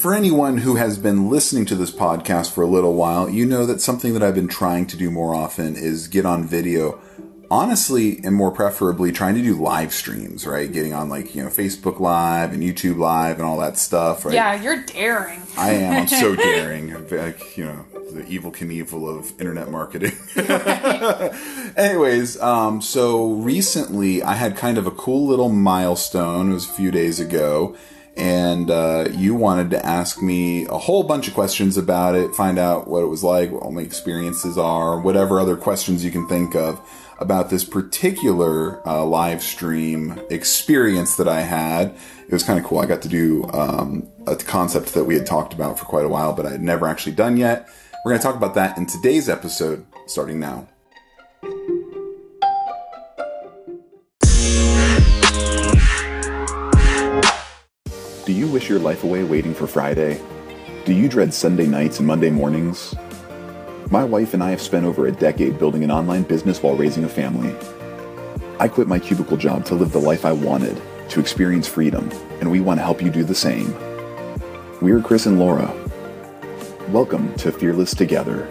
for anyone who has been listening to this podcast for a little while, you know that something that I've been trying to do more often is get on video. Honestly, and more preferably, trying to do live streams, right? Getting on like, you know, Facebook Live and YouTube Live and all that stuff, right? Yeah, you're daring. I am. I'm so daring. Like, you know, the Evel Knievel of internet marketing. Anyways, um, so recently I had kind of a cool little milestone. It was a few days ago and uh, you wanted to ask me a whole bunch of questions about it, find out what it was like, what all my experiences are, whatever other questions you can think of about this particular uh, live stream experience that I had. It was kind of cool. I got to do um, a concept that we had talked about for quite a while, but I had never actually done yet. We're going to talk about that in today's episode, starting now. Wish your life away waiting for Friday? Do you dread Sunday nights and Monday mornings? My wife and I have spent over a decade building an online business while raising a family. I quit my cubicle job to live the life I wanted, to experience freedom, and we want to help you do the same. We're Chris and Laura. Welcome to Fearless Together.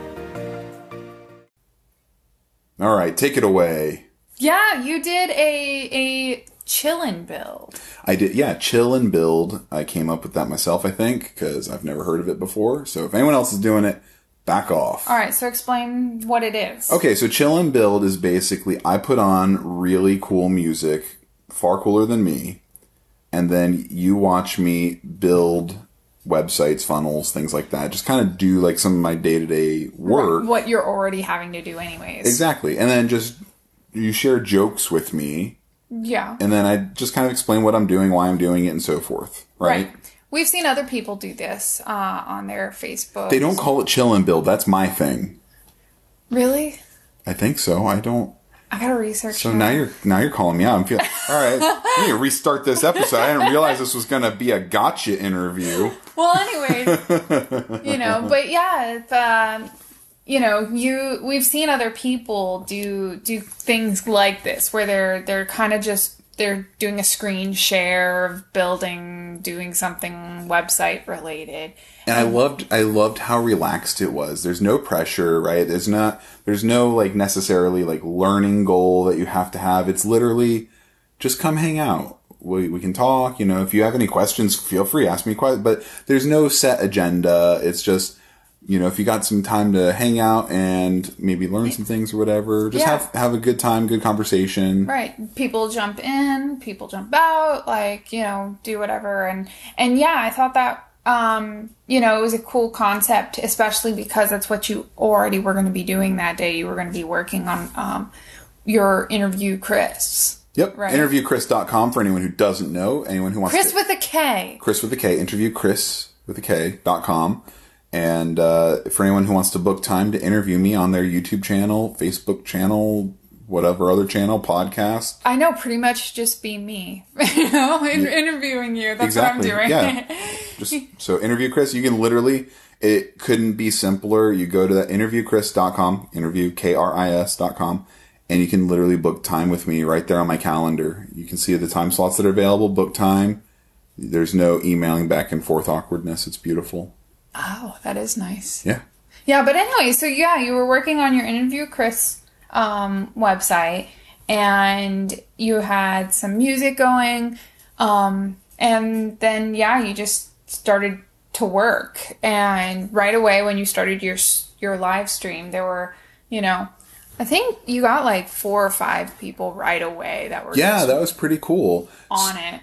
All right, take it away. Yeah, you did a a chill and build. I did, yeah, chill and build. I came up with that myself, I think, because I've never heard of it before. So if anyone else is doing it, back off. All right, so explain what it is. Okay, so chill and build is basically I put on really cool music, far cooler than me, and then you watch me build websites, funnels, things like that. Just kind of do like some of my day to day work. What you're already having to do, anyways. Exactly, and then just you share jokes with me Yeah. and then I just kind of explain what I'm doing, why I'm doing it, and so forth. Right? Right. We've seen other people do this uh, on their Facebook. They don't call it chill and build. That's my thing. really. I think so. I don't. I gotta research. So that. now you're now you're calling me out. I'm feeling all right. We need to restart this episode. I didn't realize this was gonna be a gotcha interview. Well, anyways, you know, but yeah, if, um, you know, you we've seen other people do do things like this where they're they're kind of just they're doing a screen share of building, doing something website related. And I um, loved I loved how relaxed it was. There's no pressure, right? There's not there's no like necessarily like learning goal that you have to have. It's literally just come hang out. We, we can talk, you know, if you have any questions, feel free, ask me questions, but there's no set agenda. It's just, you know, if you got some time to hang out and maybe learn some things or whatever, just Yeah. have, have a good time, good conversation. Right. People jump in, people jump out, like, you know, do whatever and and yeah, I thought that um, you know, it was a cool concept, especially because that's what you already were going to be doing that day. You were going to be working on um your interview Chris. Yep. Right. Interviewkris.com for anyone who doesn't know, anyone who wants Chris to. with a K. Chris with a K, interview Chris with a K dot com. And uh, for anyone who wants to book time to interview me on their YouTube channel, Facebook channel, whatever other channel, podcast. I know pretty much just be me. you know, in- interviewing you. That's Exactly, what I'm doing. yeah. Just so interview Chris, you can literally it couldn't be simpler. You go to that interviewkris.com, interview K R I S dot com, and you can literally book time with me right there on my calendar. You can see the time slots that are available, book time. There's no emailing back and forth awkwardness. It's beautiful. Oh, that is nice. Yeah. Yeah, but anyway, so yeah, you were working on your interview Chris um, website, and you had some music going, um, and then yeah, you just started to work, and right away when you started your your live stream, there were, you know, I think you got like four or five people right away that were Yeah, that was pretty cool. on it.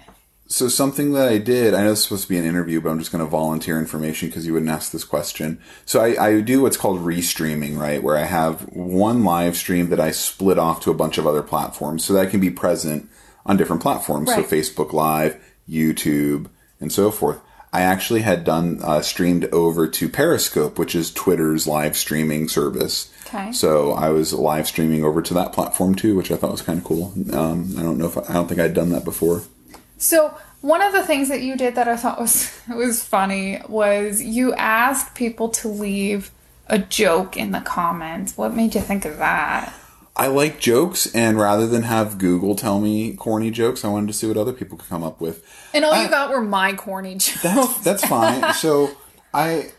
So something that I did, I know it's supposed to be an interview, but I'm just going to volunteer information because you wouldn't ask this question. So I, I do what's called restreaming, right? Where I have one live stream that I split off to a bunch of other platforms so that I can be present on different platforms. Right. So Facebook Live, YouTube, and so forth. I actually had done uh, streamed over to Periscope, which is Twitter's live streaming service. Okay. So I was live streaming over to that platform too, which I thought was kind of cool. Um, I don't know if I, I don't think I'd done that before. So one of the things that you did that I thought was was funny was you asked people to leave a joke in the comments. What made you think of that? I like jokes, and rather than have Google tell me corny jokes, I wanted to see what other people could come up with. And all I- you got were my corny jokes. That's that's fine. So I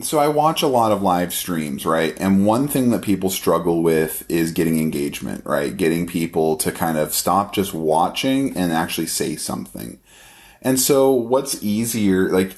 so I watch a lot of live streams, right? And one thing that people struggle with is getting engagement, right? Getting people to kind of stop just watching and actually say something. And so what's easier like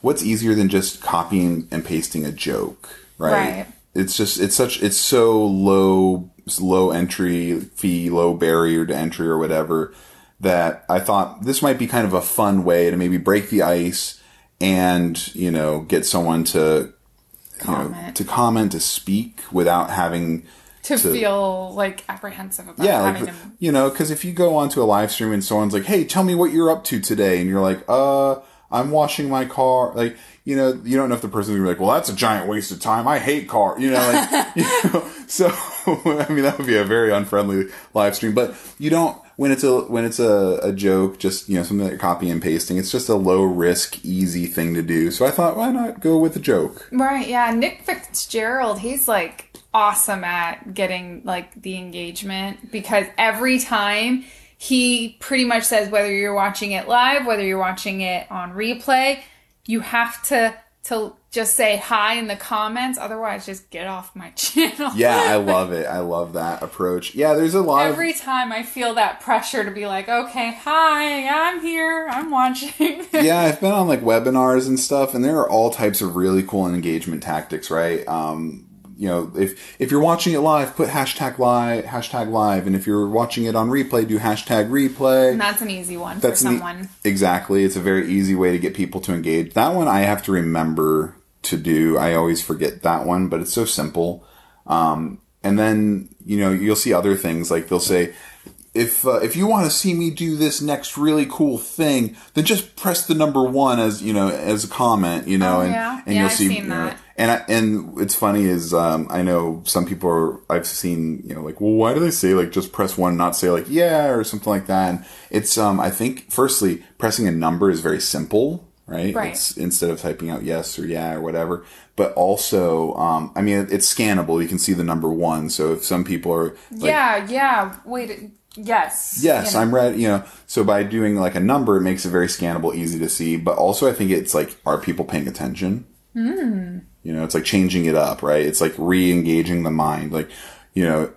what's easier than just copying and pasting a joke, right? Right. It's just it's such it's so low low entry fee, low barrier to entry or whatever that I thought this might be kind of a fun way to maybe break the ice and, you know, get someone to you know, Comment. to comment, to speak without having to, feel like apprehensive about yeah, like, to you know, because if you go onto a live stream and someone's like, "Hey, tell me what you're up to today," and you're like, "Uh, I'm washing my car," like, you know, you don't know if the person's gonna be like, "Well, that's a giant waste of time. I hate car," you know, like, you know. So, I mean, that would be a very unfriendly live stream. But you don't when it's a when it's a, a joke, just you know, something like copy and pasting. It's just a low risk, easy thing to do. So I thought, why not go with a joke? Right, yeah. Nick Fitzgerald, he's like awesome at getting like the engagement because every time he pretty much says whether you're watching it live, whether you're watching it on replay, you have to to just say hi in the comments, otherwise just get off my channel. Yeah, I love it. I love that approach. Yeah, there's a lot of Every time I feel that pressure to be like, okay, hi, I'm here, I'm watching. yeah, I've been on like webinars and stuff, and there are all types of really cool engagement tactics, right? Um, you know, if if you're watching it live, put hashtag live, hashtag live, and if you're watching it on replay, do hashtag replay. and that's an easy one That's for someone. exactly. It's a very easy way to get people to engage. That one I have to remember to do. I always forget that one, but it's so simple. Um, and then you know you'll see other things like they'll say. If uh, if you want to see me do this next really cool thing, then just press the number one as you know as a comment, you know, Oh, and yeah? and Yeah, you'll I've see. you know, and I, and it's funny is um, I know some people are I've seen you know like well why do they say like just press one not say like yeah or something like that and it's um I think firstly pressing a number is very simple right Right. it's instead of typing out yes or yeah or whatever but also um I mean it's scannable you can see the number one so if some people are like yeah, yeah. Wait, yes. Yes, You know. I'm ready. You know, so by doing like a number, it makes it very scannable, easy to see. But also, I think it's like, are people paying attention? Mm. You know, it's like changing it up, right? It's like re-engaging the mind. Like, you know,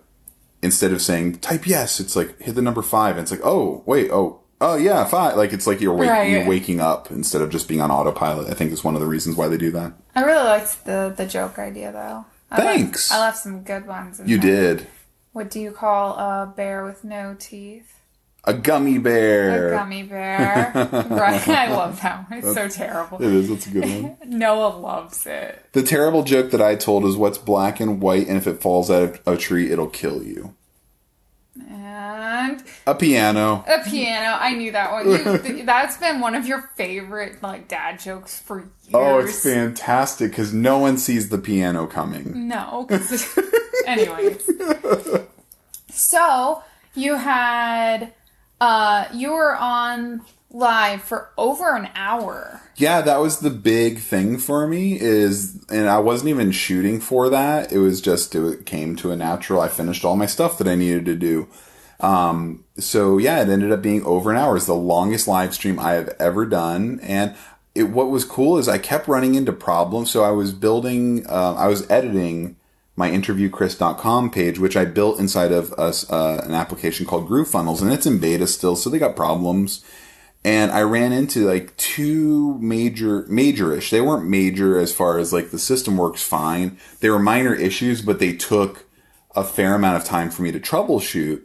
instead of saying type yes, it's like hit the number five, and it's like, oh wait, oh oh yeah, five. Like it's like you're, wake- Right. you're waking up instead of just being on autopilot. I think is one of the reasons why they do that. I really liked the the joke idea though. I left- Thanks. I left some good ones. In You there. did What do you call a bear with no teeth? a gummy bear. A gummy bear. right. I love that one. It's so terrible. It is. That's a good one. Noah loves it. The terrible joke that I told is what's black and white, and if it falls out of a tree, it'll kill you. And A piano. a piano. I knew that one. You, th- that's been one of your favorite like dad jokes for years. Oh, it's fantastic because no one sees the piano coming. No. anyways. So you had uh you were on live for over an hour. Yeah, that was the big thing for me is and I wasn't even shooting for that. It was just it came to a natural. I finished all my stuff that I needed to do. Um so yeah, it ended up being over an hour. It's the longest live stream I have ever done and it, what was cool is I kept running into problems. So I was building, uh, I was editing my interviewkris.com page, which I built inside of us, uh, an application called GrooveFunnels, and it's in beta still, so they got problems. And I ran into like two major, majorish. They weren't major as far as like the system works fine. They were minor issues, but they took a fair amount of time for me to troubleshoot.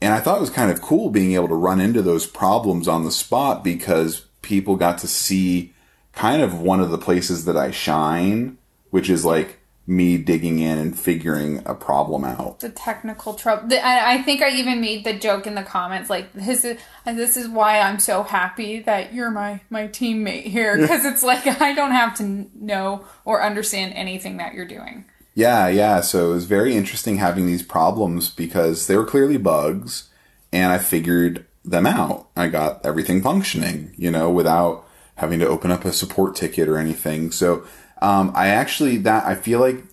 And I thought it was kind of cool being able to run into those problems on the spot because people got to see kind of one of the places that I shine, which is like me digging in and figuring a problem out. The technical trouble. I, I think I even made the joke in the comments like this is this is why I'm so happy that you're my my teammate here because it's like I don't have to know or understand anything that you're doing. Yeah, yeah. So it was very interesting having these problems because they were clearly bugs and I figured them out. I got everything functioning, you know, without having to open up a support ticket or anything. So, um, I actually, that, I feel like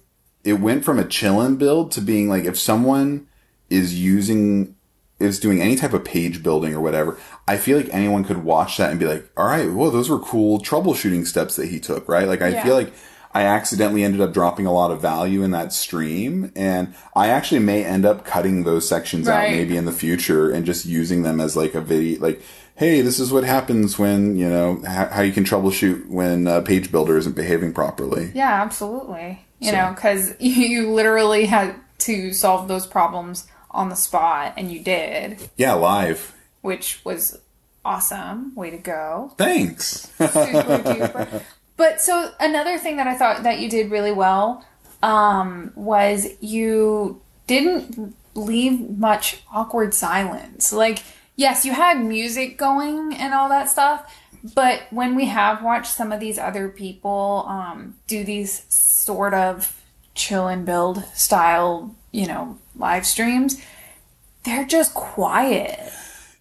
it went from a chillin' build to being like, if someone is using is doing any type of page building or whatever, I feel like anyone could watch that and be like, all right, well, those were cool troubleshooting steps that he took, right? Like, I Yeah. feel like I accidentally ended up dropping a lot of value in that stream. And I actually may end up cutting those sections out maybe in the future and just using them as like a video, like, hey, this is what happens when, you know, how, how you can troubleshoot when uh, page builder isn't behaving properly. Yeah, absolutely. You So- know, because you literally had to solve those problems on the spot, and you did, Yeah, live. which was awesome. Way to go. Thanks. Super duper. But so another thing that I thought that you did really well um, was you didn't leave much awkward silence. Like, yes, you had music going and all that stuff, but when we have watched some of these other people um, do these sort of chill and build style, you know, live streams, they're just quiet.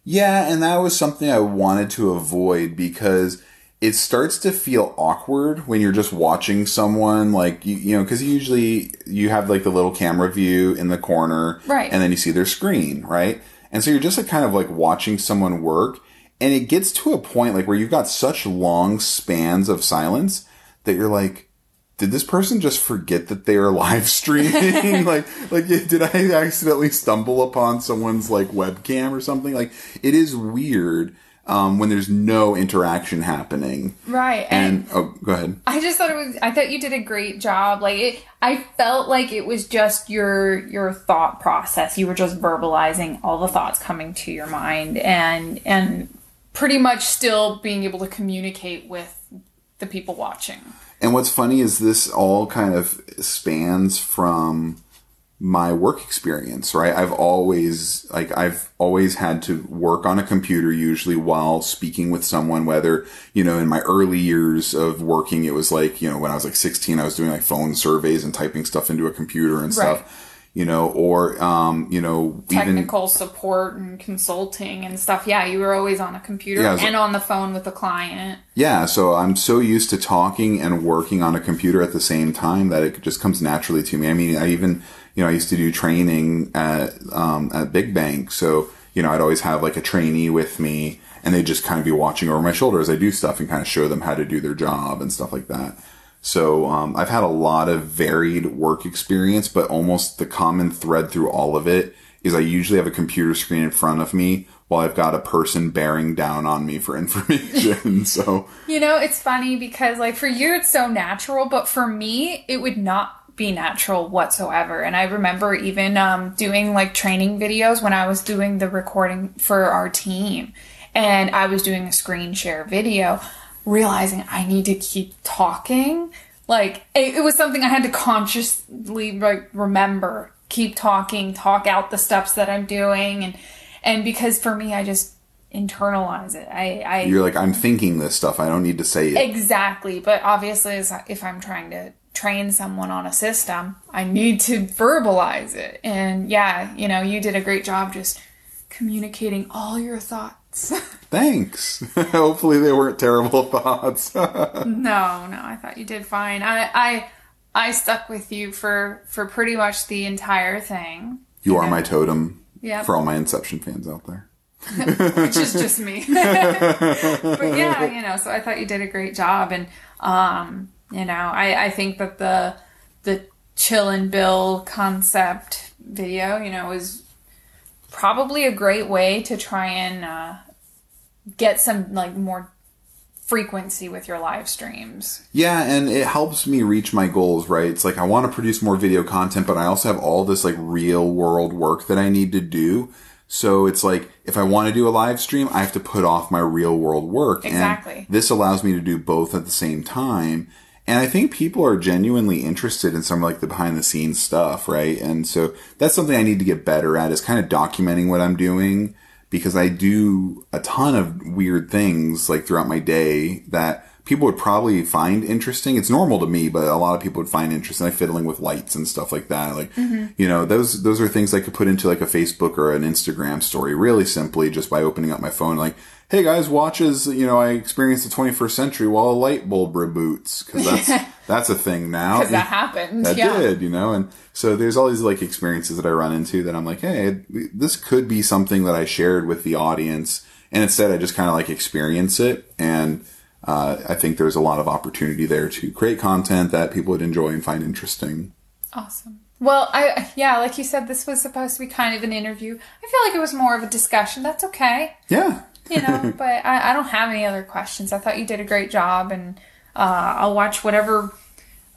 Yeah, and that was something I wanted to avoid because it starts to feel awkward when you're just watching someone like you, you know because usually you have like the little camera view in the corner Right. and then you see their screen right and so you're just like kind of like watching someone work and it gets to a point like where you've got such long spans of silence that you're like did this person just forget that they are live streaming? like, like, did I accidentally stumble upon someone's like webcam or something? Like, it is weird um, when there's no interaction happening. Right. And oh, go ahead. I just thought it was. I thought you did a great job. Like it, I felt like it was just your your thought process. You were just verbalizing all the thoughts coming to your mind, and and pretty much still being able to communicate with the people watching. And what's funny is this all kind of spans from my work experience, right? I've always, like, I've always had to work on a computer usually while speaking with someone, whether, you know, in my early years of working, it was like, you know, when I was like 16, I was doing like phone surveys and typing stuff into a computer and Right. stuff, you know, or, um, you know, even, Technical support and consulting and stuff. Yeah, you were always on a computer Yeah, and on the phone with the client. Yeah, so I'm so used to talking and working on a computer at the same time that it just comes naturally to me. I mean, I even, you know, I used to do training at um, at Big Bank, so you know, I'd always have like a trainee with me, and they'd just kind of be watching over my shoulder as I do stuff and kind of show them how to do their job and stuff like that. So um, I've had a lot of varied work experience, but almost the common thread through all of it is I usually have a computer screen in front of me while I've got a person bearing down on me for information. so You know, it's funny because like for you it's so natural, but for me it would not be natural whatsoever. And I remember even um, doing like training videos when I was doing the recording for our team, and I was doing a screen share video, realizing I need to keep talking. Like it, it was something I had to consciously like remember, keep talking, talk out the steps that I'm doing, and and because for me I just internalize it. I I you're like, I'm thinking this stuff. I don't need to say it. Exactly, but obviously, if I'm trying to train someone on a system, I need to verbalize it. And yeah, you know, you did a great job just communicating all your thoughts. Thanks. Hopefully they weren't terrible thoughts. no, no, I thought you did fine. I, I, I stuck with you for for pretty much the entire thing, you are my totem Yep. for all my Inception fans out there. which is just me. but yeah, you know, so I thought you did a great job, and um, you know, I I think that the the chill and bill concept video, you know, is probably a great way to try and uh, get some like more frequency with your live streams. Yeah, and it helps me reach my goals, right? It's like I want to produce more video content, but I also have all this like real world work that I need to do. So it's like if I want to do a live stream, I have to put off my real world work. Exactly. And this allows me to do both at the same time. And I think people are genuinely interested in some like the behind the scenes stuff, right? And so that's something I need to get better at is kind of documenting what I'm doing because I do a ton of weird things like throughout my day that people would probably find interesting. It's normal to me, but a lot of people would find interesting, like fiddling with lights and stuff like that. Like, mm-hmm. you know, those those are things I could put into like a Facebook or an Instagram story, really simply just by opening up my phone, like. Hey guys, watch as you know I experienced the 21st century while a light bulb reboots because that's that's a thing now. Because that happened. That yeah. did, you know, and so there's all these like experiences that I run into that I'm like, hey, this could be something that I shared with the audience, and instead I just kind of like experience it, and uh, I think there's a lot of opportunity there to create content that people would enjoy and find interesting. Awesome. Well, I yeah, like you said, this was supposed to be kind of an interview. I feel like it was more of a discussion. That's okay. Yeah, you know, but I, I don't have any other questions. I thought you did a great job, and uh, I'll watch whatever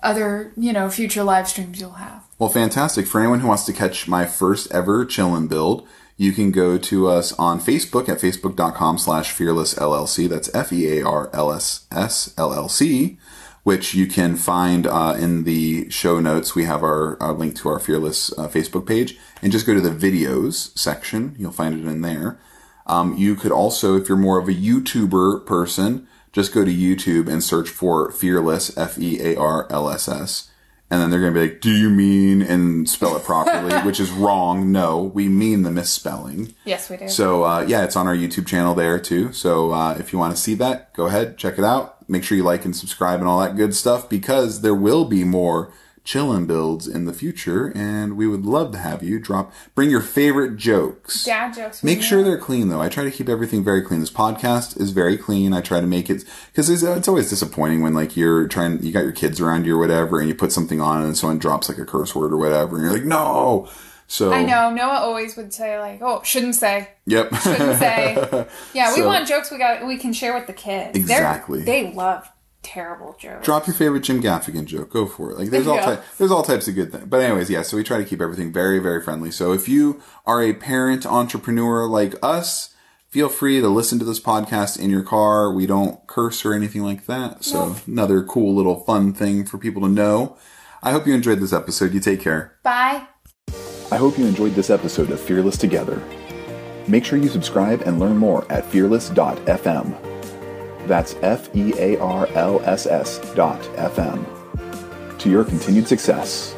other you know future live streams you'll have. Well, fantastic. For anyone who wants to catch my first ever chillin' build, you can go to us on Facebook at facebook.com slash fearlss LLC. That's F E A R L S S L L C, which you can find uh, in the show notes. We have our, our link to our fearless uh, Facebook page and just go to the videos section. You'll find it in there. Um, you could also, if you're more of a YouTuber person, just go to YouTube and search for fearlss, F E A R L S S and then they're going to be like, "Do you mean?" and spell it properly, which is wrong. No, we mean the misspelling. Yes, we do. So uh, yeah, it's on our YouTube channel there too. So uh, if you want to see that, go ahead, check it out. Make sure you like and subscribe and all that good stuff because there will be more chillin' builds in the future, and we would love to have you drop, bring your favorite jokes. Dad jokes. Make sure you. they're clean though. I try to keep everything very clean. This podcast is very clean. I try to make it because it's, it's always disappointing when like you're trying, you got your kids around you or whatever, and you put something on and someone drops like a curse word or whatever, and you're like, no. So I know Noah always would say like, "Oh, shouldn't say." Yep. Shouldn't say. Yeah, we So- want jokes we got we can share with the kids. They're- Exactly. they love terrible jokes. Drop your favorite Jim Gaffigan joke. Go for it. Like there's all Yeah. ty- there's all types of good things. But anyways, yeah. So we try to keep everything very very friendly. So if you are a parent entrepreneur like us, feel free to listen to this podcast in your car. We don't curse or anything like that. So Nope. another cool little fun thing for people to know. I hope you enjoyed this episode. You take care. Bye. I hope you enjoyed this episode of Fearless Together. Make sure you subscribe and learn more at fearlss.fm. That's F E A R L S S dot FM. To your continued success.